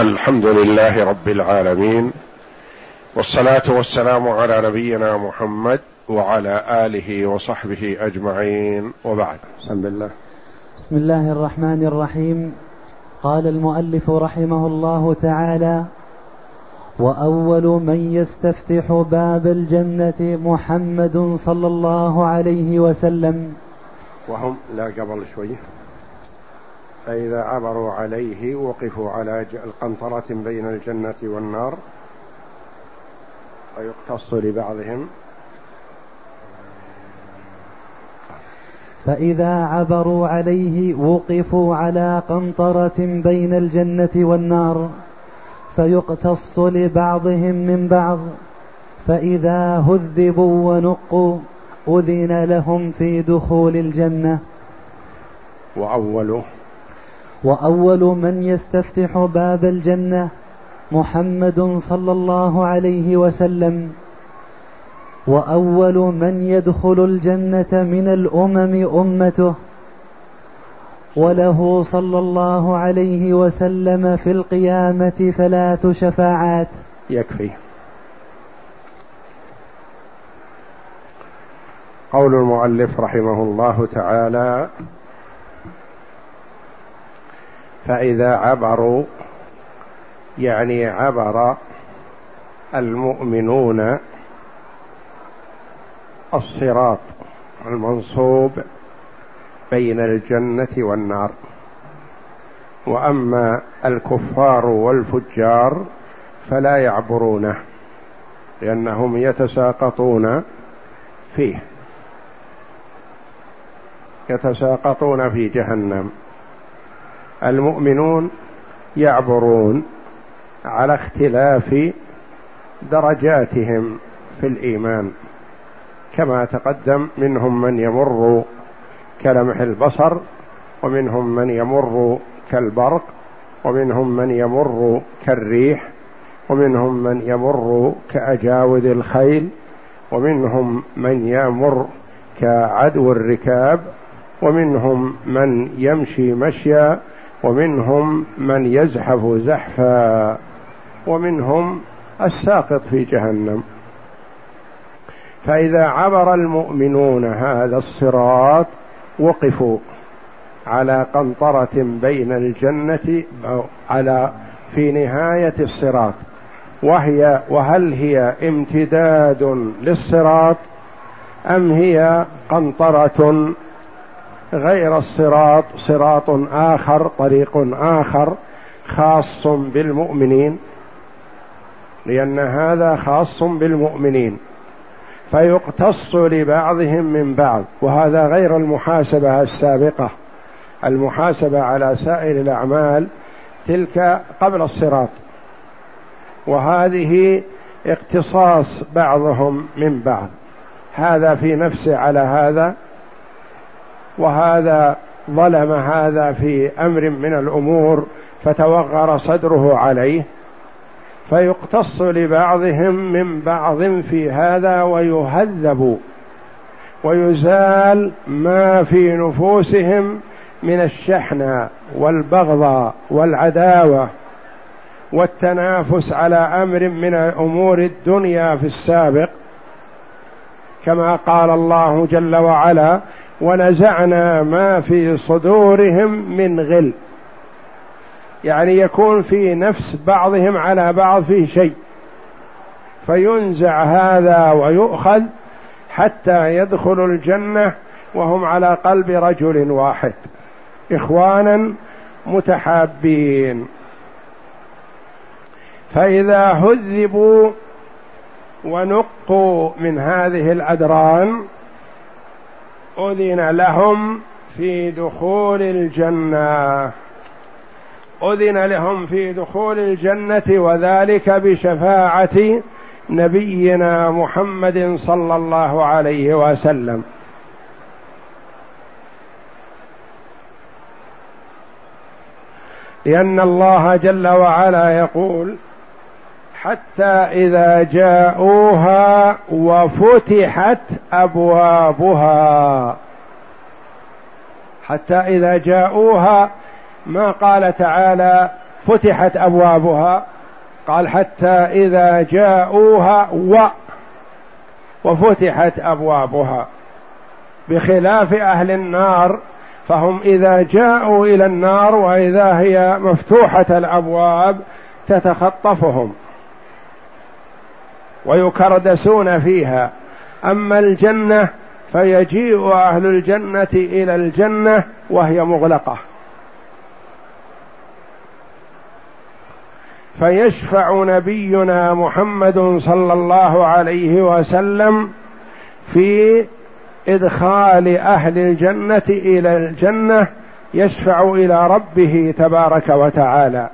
الحمد لله رب العالمين والصلاة والسلام على نبينا محمد وعلى آله وصحبه أجمعين وبعد. بسم الله. بسم الله الرحمن الرحيم. قال المؤلف رحمه الله تعالى وأول من يستفتح باب الجنة محمد صلى الله عليه وسلم. وهم لا قبل شوية فإذا عبروا عليه وقفوا على القنطرة بين الجنة والنار ويقتص لبعضهم. فإذا عبروا عليه وقفوا على قنطرة بين الجنة والنار فيقتص لبعضهم من بعض. فإذا هذبوا ونقوا أذن لهم في دخول الجنة. وأوله وأول من يستفتح باب الجنة محمد صلى الله عليه وسلم. وأول من يدخل الجنة من الأمم أمته. وله صلى الله عليه وسلم في القيامة ثلاث شفاعات. يكفي. قول المؤلف رحمه الله تعالى فإذا عبروا يعني عبر المؤمنون الصراط المنصوب بين الجنة والنار. وأما الكفار والفجار فلا يعبرونه لأنهم يتساقطون فيه يتساقطون في جهنم. المؤمنون يعبرون على اختلاف درجاتهم في الإيمان. كما تقدم منهم من يمر كلمح البصر ومنهم من يمر كالبرق ومنهم من يمر كالريح ومنهم من يمر كأجاود الخيل ومنهم من يمر كعدو الركاب ومنهم من يمشي مشيا ومنهم من يزحف زحفا ومنهم الساقط في جهنم. فإذا عبر المؤمنون هذا الصراط وقفوا على قنطرة بين الجنة على في نهاية الصراط. وهي وهل هي امتداد للصراط أم هي قنطرة غير الصراط صراط آخر طريق آخر خاص بالمؤمنين لأن هذا خاص بالمؤمنين فيقتص لبعضهم من بعض وهذا غير المحاسبة السابقة المحاسبة على سائر الأعمال تلك قبل الصراط وهذه اقتصاص بعضهم من بعض هذا في نفسه على هذا وهذا ظلم هذا في أمر من الأمور فتوغر صدره عليه فيقتص لبعضهم من بعض في هذا ويهذب ويزال ما في نفوسهم من الشحنة والبغضة والعداوة والتنافس على أمر من امور الدنيا في السابق كما قال الله جل وعلا ونزعنا ما في صدورهم من غل. يعني يكون في نفس بعضهم على بعض فيه شيء. فينزع هذا ويؤخذ حتى يدخل الجنة وهم على قلب رجل واحد. إخوانا متحابين. فإذا هذبوا ونقوا من هذه الأدران أذن لهم في دخول الجنة. أذن لهم في دخول الجنة وذلك بشفاعة نبينا محمد صلى الله عليه وسلم. لأن الله جل وعلا يقول حتى إذا جاءوها وفتحت أبوابها. حتى إذا جاءوها ما قال تعالى فتحت أبوابها؟ قال حتى إذا جاءوها و وفتحت أبوابها. بخلاف أهل النار فهم إذا جاءوا إلى النار وإذا هي مفتوحة الأبواب تتخطفهم. ويكردسون فيها. أما الجنة فيجيء أهل الجنة إلى الجنة وهي مغلقة. فيشفع نبينا محمد صلى الله عليه وسلم في إدخال أهل الجنة إلى الجنة يشفع إلى ربه تبارك وتعالى.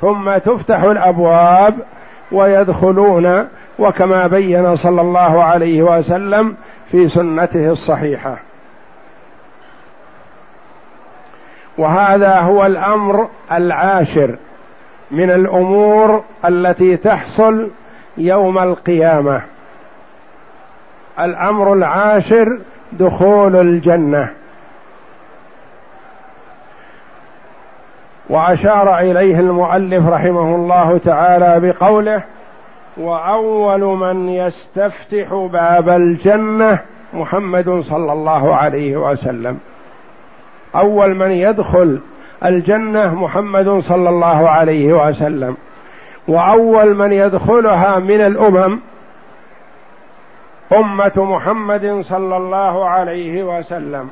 ثم تفتح الأبواب ويدخلون وكما بين صلى الله عليه وسلم في سنته الصحيحة. وهذا هو الأمر العاشر من الأمور التي تحصل يوم القيامة. الأمر العاشر دخول الجنة. وأشار إليه المؤلف رحمه الله تعالى بقوله وأول من يستفتح باب الجنة محمد صلى الله عليه وسلم. أول من يدخل الجنة محمد صلى الله عليه وسلم. وأول من يدخلها من الأمم أمة محمد صلى الله عليه وسلم.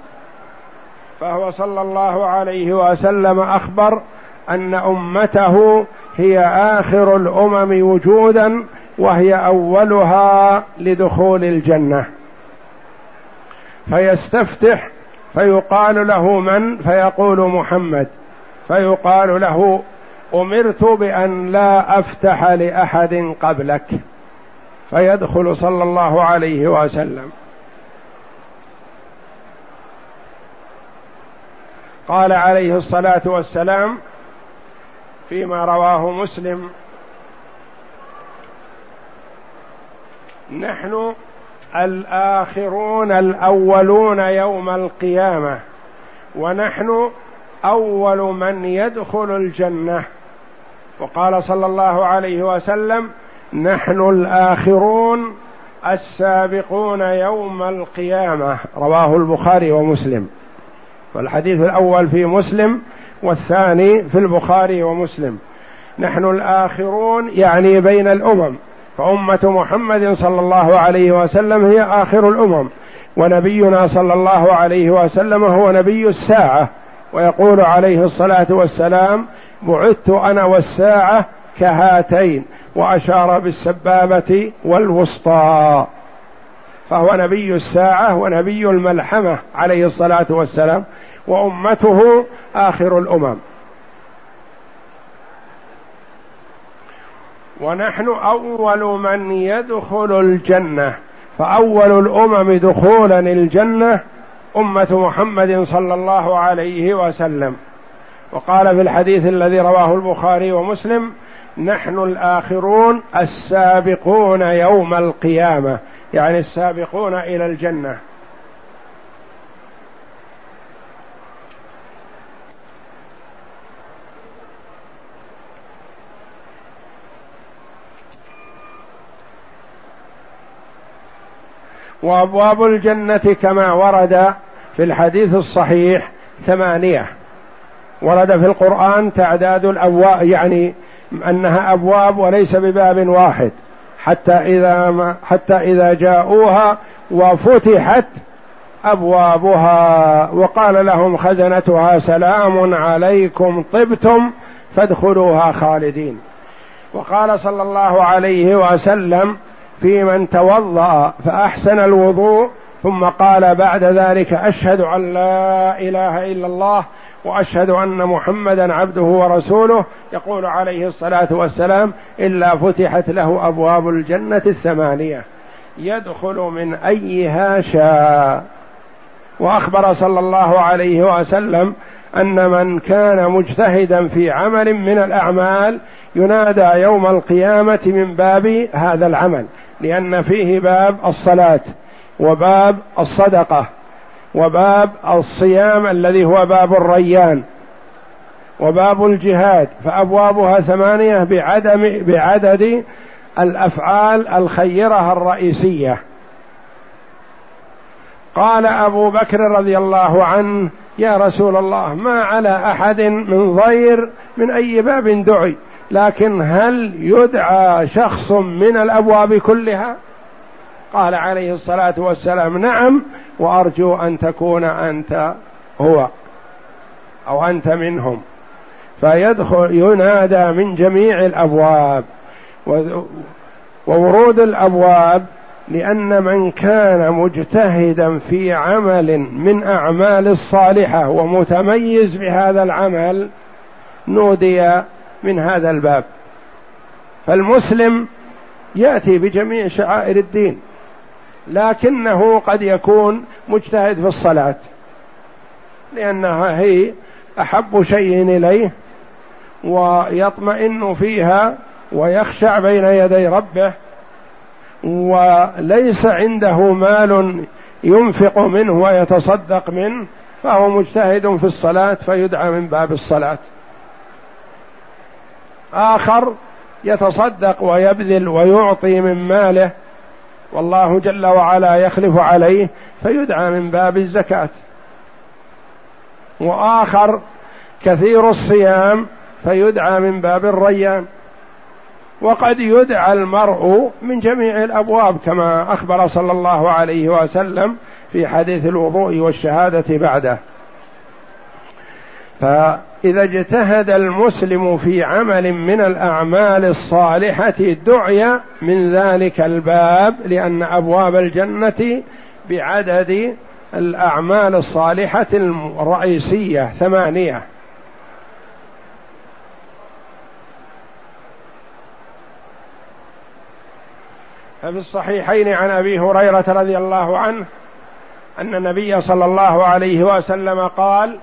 فهو صلى الله عليه وسلم أخبر أن أمته هي آخر الأمم وجودا وهي أولها لدخول الجنة. فيستفتح فيقال له من؟ فيقول محمد. فيقال له أمرت بأن لا أفتح لأحد قبلك. فيدخل صلى الله عليه وسلم. قال عليه الصلاة والسلام فيما رواه مسلم. نحن الآخرون الأولون يوم القيامة ونحن أول من يدخل الجنة. وقال صلى الله عليه وسلم نحن الآخرون السابقون يوم القيامة. رواه البخاري ومسلم. والحديث الأول في مسلم والثاني في البخاري ومسلم. نحن الآخرون يعني بين الأمم فأمة محمد صلى الله عليه وسلم هي آخر الأمم ونبينا صلى الله عليه وسلم هو نبي الساعة ويقول عليه الصلاة والسلام بعثت أنا والساعة كهاتين وأشار بالسبابة والوسطى. فهو نبي الساعة ونبي الملحمة عليه الصلاة والسلام وأمته آخر الأمم. ونحن أول من يدخل الجنة فأول الأمم دخولا الجنة أمة محمد صلى الله عليه وسلم. وقال في الحديث الذي رواه البخاري ومسلم نحن الآخرون السابقون يوم القيامة. يعني السابقون إلى الجنة. وأبواب الجنة كما ورد في الحديث الصحيح ثمانية. ورد في القرآن تعداد الابواب يعني أنها أبواب وليس بباب واحد. حتى إذا ما حتى إذا جاءوها وفتحت أبوابها وقال لهم خزنتها سلام عليكم طبتم فادخلوها خالدين. وقال صلى الله عليه وسلم في من توضأ فأحسن الوضوء ثم قال بعد ذلك أشهد أن لا إله إلا الله وأشهد أن محمدا عبده ورسوله يقول عليه الصلاة والسلام إلا فتحت له أبواب الجنة الثمانية. يدخل من أيها شاء. وأخبر صلى الله عليه وسلم أن من كان مجتهدا في عمل من الأعمال ينادى يوم القيامة من باب هذا العمل لأن فيه باب الصلاة وباب الصدقة. وباب الصيام الذي هو باب الريان وباب الجهاد فأبوابها ثمانية بعدم بعدد الأفعال الخيرة الرئيسية. قال أبو بكر رضي الله عنه يا رسول الله ما على أحد من ضير من أي باب دعي لكن هل يدعى شخص من الأبواب كلها؟ قال عليه الصلاة والسلام نعم وأرجو أن تكون أنت هو أو أنت منهم. فيدخل ينادى من جميع الأبواب وورود الأبواب لأن من كان مجتهدا في عمل من أعمال الصالحة ومتميز بهذا العمل نودي من هذا الباب. فالمسلم يأتي بجميع شعائر الدين. لكنه قد يكون مجتهد في الصلاة. لانها هي أحب شيء إليه ويطمئن فيها ويخشع بين يدي ربه وليس عنده مال ينفق منه ويتصدق منه فهو مجتهد في الصلاة فيدعى من باب الصلاة. آخر يتصدق ويبذل ويعطي من ماله والله جل وعلا يخلف عليه فيدعى من باب الزكاة. وآخر كثير الصيام فيدعى من باب الريان. وقد يدعى المرء من جميع الأبواب كما أخبر صلى الله عليه وسلم في حديث الوضوء والشهادة بعده. فاذا اجتهد المسلم في عمل من الأعمال الصالحة دعي من ذلك الباب لأن أبواب الجنة بعدد الأعمال الصالحة الرئيسية ثمانية. ففي الصحيحين عن أبي هريرة رضي الله عنه أن النبي صلى الله عليه وسلم قال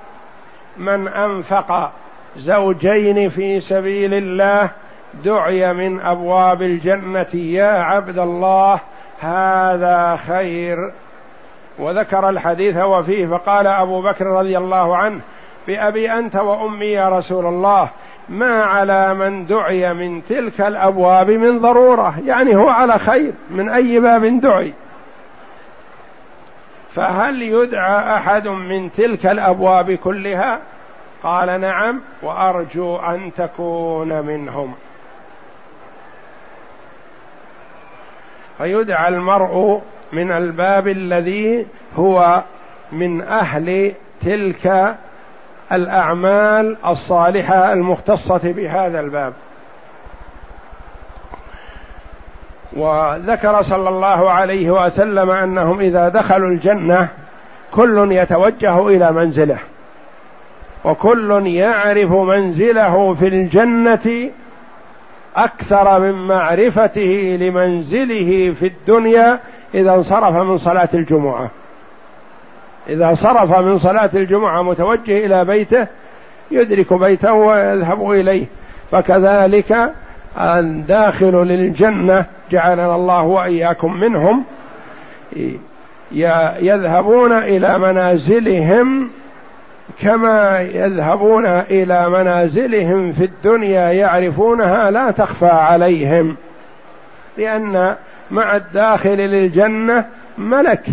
من أنفق زوجين في سبيل الله دعي من أبواب الجنة يا عبد الله هذا خير. وذكر الحديث وفيه فقال أبو بكر رضي الله عنه بأبي أنت وأمي يا رسول الله ما على من دعي من تلك الأبواب من ضرورة؟ يعني هو على خير من أي باب دعي؟ فهل يدعى أحد من تلك الأبواب كلها؟ قال نعم وأرجو أن تكون منهم. فيدعى المرء من الباب الذي هو من أهل تلك الأعمال الصالحة المختصة بهذا الباب. وذكر صلى الله عليه وسلم أنهم إذا دخلوا الجنة كل يتوجه إلى منزله وكل يعرف منزله في الجنة أكثر من معرفته لمنزله في الدنيا إذا انصرف من صلاة الجمعة. إذا صرف من صلاة الجمعة متوجه إلى بيته يدرك بيته ويذهب إليه. فكذلك الداخل للجنة جعلنا الله وإياكم منهم يذهبون إلى منازلهم كما يذهبون إلى منازلهم في الدنيا يعرفونها لا تخفى عليهم لأن مع الداخل للجنة ملك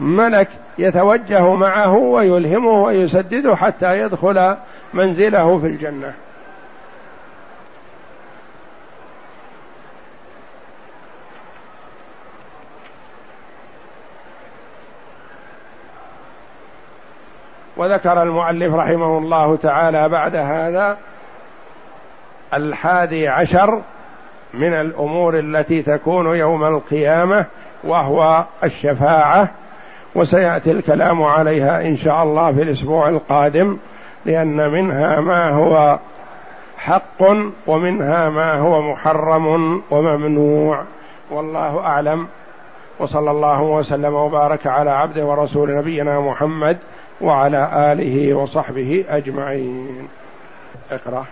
ملك يتوجه معه ويلهمه ويسدده حتى يدخل منزله في الجنة. وذكر المؤلف رحمه الله تعالى بعد هذا الحادي عشر من الأمور التي تكون يوم القيامة وهو الشفاعة وسيأتي الكلام عليها إن شاء الله في الأسبوع القادم لأن منها ما هو حق ومنها ما هو محرم وممنوع. والله أعلم. وصلى الله وسلم وبارك على عبده ورسول نبينا محمد وعلى آله وصحبه أجمعين. اقرأ.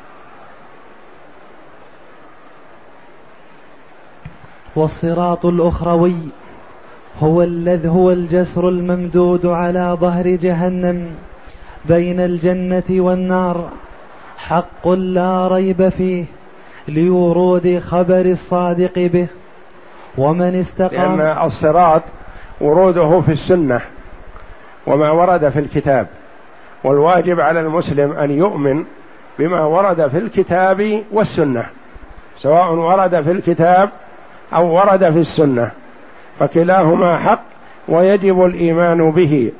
والصراط الأخروي هو الذي هو الجسر الممدود على ظهر جهنم بين الجنة والنار. حق لا ريب فيه لورود خبر الصادق به. ومن استقام لأن الصراط وروده في السنة. وما ورد في الكتاب. والواجب على المسلم أن يؤمن بما ورد في الكتاب والسنة سواء ورد في الكتاب أو ورد في السنة. فكلاهما حق ويجب الإيمان به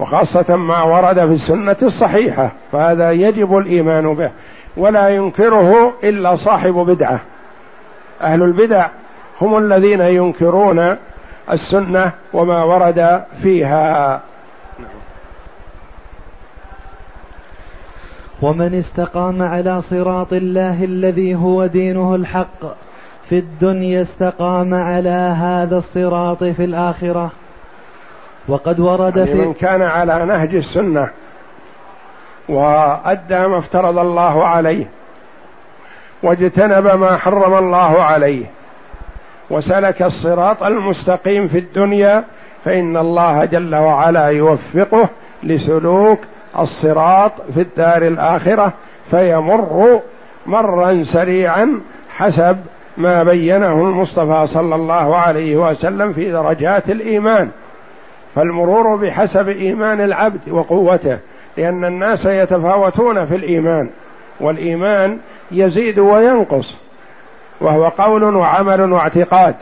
وخاصة ما ورد في السنة الصحيحة فهذا يجب الإيمان به ولا ينكره إلا صاحب بدعة. أهل البدع هم الذين ينكرون السنة وما ورد فيها. ومن استقام على صراط الله الذي هو دينه الحق في الدنيا استقام على هذا الصراط في الآخرة. وقد ورد يعني في من كان على نهج السنة وأدى ما افترض الله عليه واجتنب ما حرم الله عليه وسلك الصراط المستقيم في الدنيا فإن الله جل وعلا يوفقه لسلوك الصراط في الدار الآخرة فيمر مرا سريعا حسب ما بينه المصطفى صلى الله عليه وسلم في درجات الإيمان. فالمرور بحسب إيمان العبد وقوته لأن الناس يتفاوتون في الإيمان والإيمان يزيد وينقص وهو قول وعمل واعتقاد.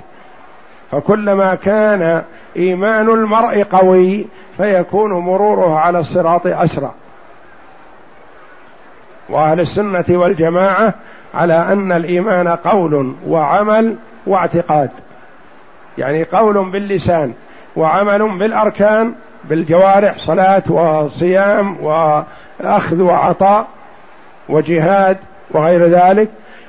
فكلما كان إيمان المرء قوي فيكون مروره على الصراط أسرع. وأهل السنة والجماعة على أن الإيمان قول وعمل واعتقاد. يعني قول باللسان وعمل بالأركان بالجوارح صلاة وصيام وأخذ وعطاء وجهاد وغير ذلك.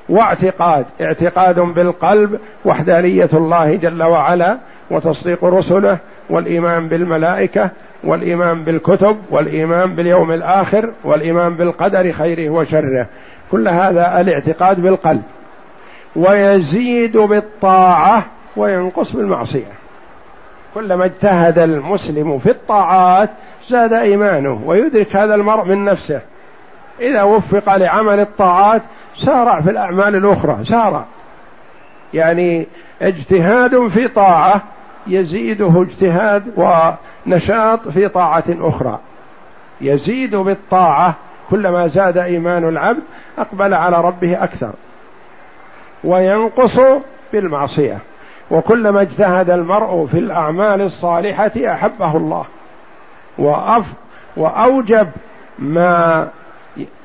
واعتقاد اعتقاد بالقلب وحدانية الله جل وعلا. وتصديق رسله والإيمان بالملائكة والإيمان بالكتب والإيمان باليوم الآخر والإيمان بالقدر خيره وشره. كل هذا الاعتقاد بالقلب. ويزيد بالطاعة وينقص بالمعصية. كلما اجتهد المسلم في الطاعات زاد إيمانه ويدرك هذا المرء من نفسه. إذا وفق لعمل الطاعات سارع في الأعمال الأخرى سارع. يعني اجتهاد في طاعة يزيده اجتهاد ونشاط في طاعة أخرى. يزيد بالطاعة كلما زاد إيمان العبد أقبل على ربه أكثر. وينقص بالمعصية. وكلما اجتهد المرء في الأعمال الصالحة أحبه الله. وأف وأوجب ما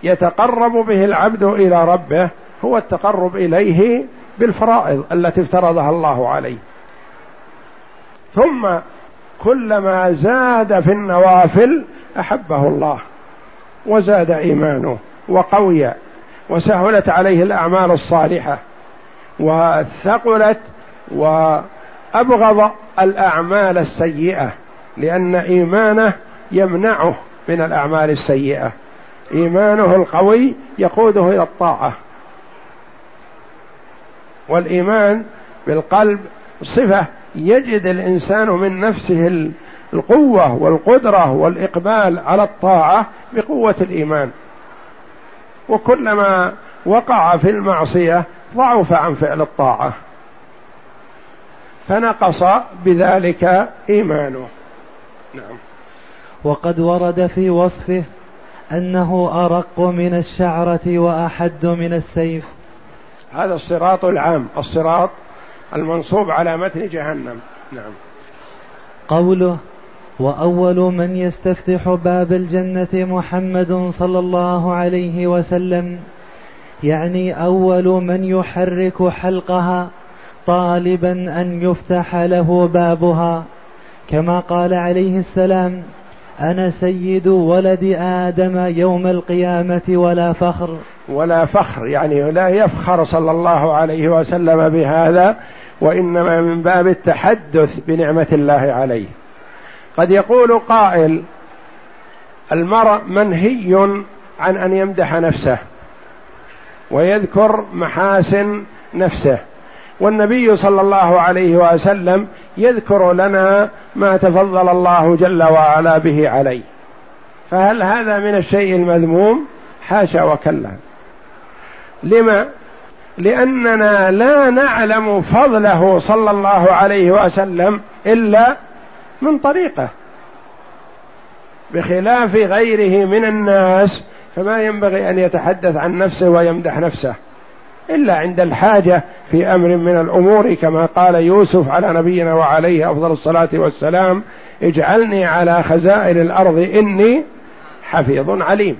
يتقرب به العبد إلى ربه هو التقرب إليه بالفرائض التي افترضها الله عليه. ثم كلما زاد في النوافل أحبه الله وزاد إيمانه وقوي وسهلت عليه الأعمال الصالحة وثقلت وأبغض الأعمال السيئة لأن إيمانه يمنعه من الأعمال السيئة. إيمانه القوي يقوده إلى الطاعة. والإيمان بالقلب صفة يجد الإنسان من نفسه القوة والقدرة والإقبال على الطاعة بقوة الإيمان. وكلما وقع في المعصية ضعف عن فعل الطاعة. فنقص بذلك إيمانه. نعم. وقد ورد في وصفه أنه أرق من الشعرة وأحد من السيف. هذا الصراط العام. الصراط المنصوب على متن جهنم. نعم. قوله وأول من يستفتح باب الجنة محمد صلى الله عليه وسلم يعني أول من يحرك حلقها طالبا أن يفتح له بابها كما قال عليه السلام أنا سيد ولد آدم يوم القيامة ولا فخر. ولا فخر يعني لا يفخر صلى الله عليه وسلم بهذا وإنما من باب التحدث بنعمة الله عليه. قد يقول قائل المرء منهي عن أن يمدح نفسه ويذكر محاسن نفسه. والنبي صلى الله عليه وسلم يذكر لنا ما تفضل الله جل وعلا به عليه. فهل هذا من الشيء المذموم؟ حاشا وكلا. لما؟ لأننا لا نعلم فضله صلى الله عليه وسلم إلا من طريقة. بخلاف غيره من الناس فما ينبغي أن يتحدث عن نفسه ويمدح نفسه. إلا عند الحاجة في أمر من الأمور كما قال يوسف على نبينا وعليه أفضل الصلاة والسلام اجعلني على خزائن الأرض إني حفيظ عليم.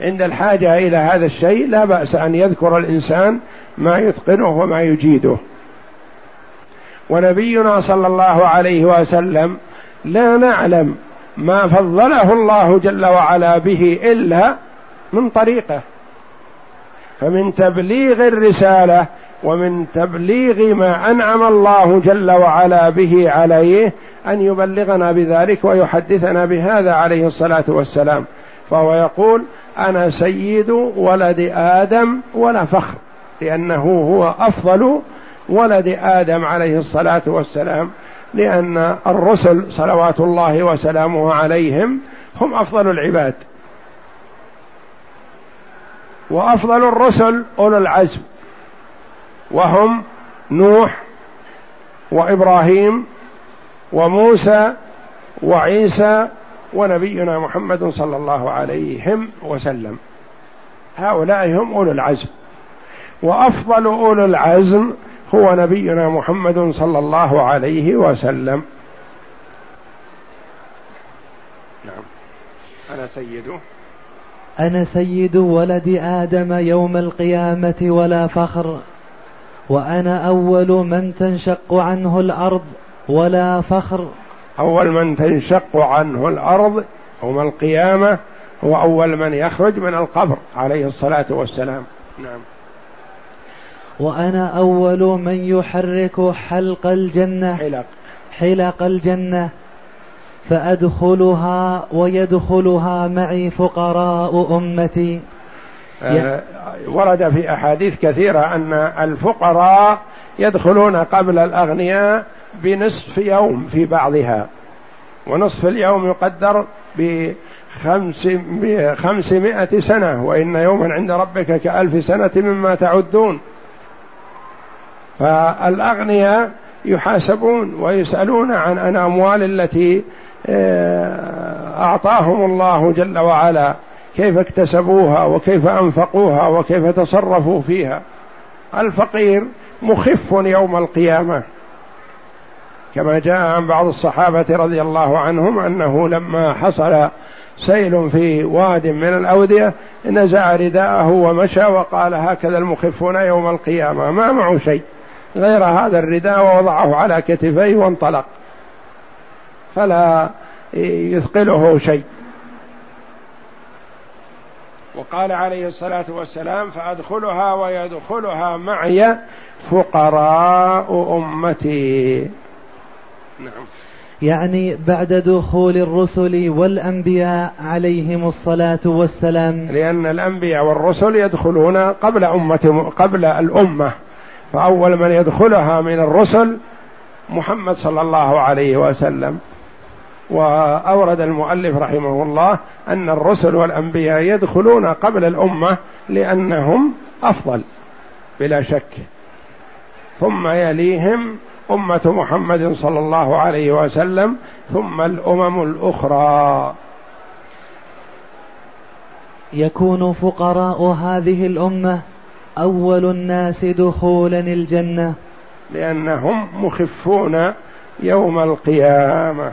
عند الحاجة إلى هذا الشيء لا بأس أن يذكر الإنسان ما يتقنه وما يجيده. ونبينا صلى الله عليه وسلم لا نعلم ما فضله الله جل وعلا به إلا من طريقه. فمن تبليغ الرسالة ومن تبليغ ما أنعم الله جل وعلا به عليه أن يبلغنا بذلك ويحدثنا بهذا عليه الصلاة والسلام. فهو يقول أنا سيد ولد آدم ولا فخر لأنه هو أفضل ولد آدم عليه الصلاة والسلام لأن الرسل صلوات الله وسلامه عليهم هم أفضل العباد. وأفضل الرسل أولو العزم وهم نوح وإبراهيم وموسى وعيسى ونبينا محمد صلى الله عليهم وسلم. هؤلاء هم أولو العزم. وأفضل أولو العزم هو نبينا محمد صلى الله عليه وسلم. نعم. أنا سيده. أنا سيد ولد آدم يوم القيامة ولا فخر وأنا أول من تنشق عنه الأرض ولا فخر. أول من تنشق عنه الأرض يوم القيامة هو أول من يخرج من القبر عليه الصلاة والسلام. نعم. وأنا أول من يحرك حلق الجنة حلق. حلق الجنة. فأدخلها ويدخلها معي فقراء أمتي. آه ورد في أحاديث كثيرة أن الفقراء يدخلون قبل الأغنياء بنصف يوم في بعضها. ونصف اليوم يقدر بخمس بخمسمائة سنة وإن يوما عند ربك كألف سنة مما تعدون. فالأغنياء يحاسبون ويسألون عن الأموال التي آه، أعطاهم الله جل وعلا كيف اكتسبوها وكيف أنفقوها وكيف تصرفوا فيها. الفقير مخف يوم القيامة. كما جاء عن بعض الصحابة رضي الله عنهم أنه لما حصل سيل في واد من الأودية نزع رداءه ومشى وقال هكذا المخفون يوم القيامة. ما معه شيء غير هذا الرداء ووضعه على كتفيه وانطلق. فلا يثقله شيء. وقال عليه الصلاة والسلام فأدخلها ويدخلها معي فقراء أمتي. نعم. يعني بعد دخول الرسل والأنبياء عليهم الصلاة والسلام. لأن الأنبياء والرسل يدخلون قبل أمة قبل الأمة. فأول من يدخلها من الرسل محمد صلى الله عليه وسلم. وأورد المؤلف رحمه الله أن الرسل والأنبياء يدخلون قبل الأمة لأنهم أفضل بلا شك. ثم يليهم أمة محمد صلى الله عليه وسلم ثم الأمم الأخرى. يكون فقراء هذه الأمة أول الناس دخولا الجنة. لأنهم مخفون يوم القيامة.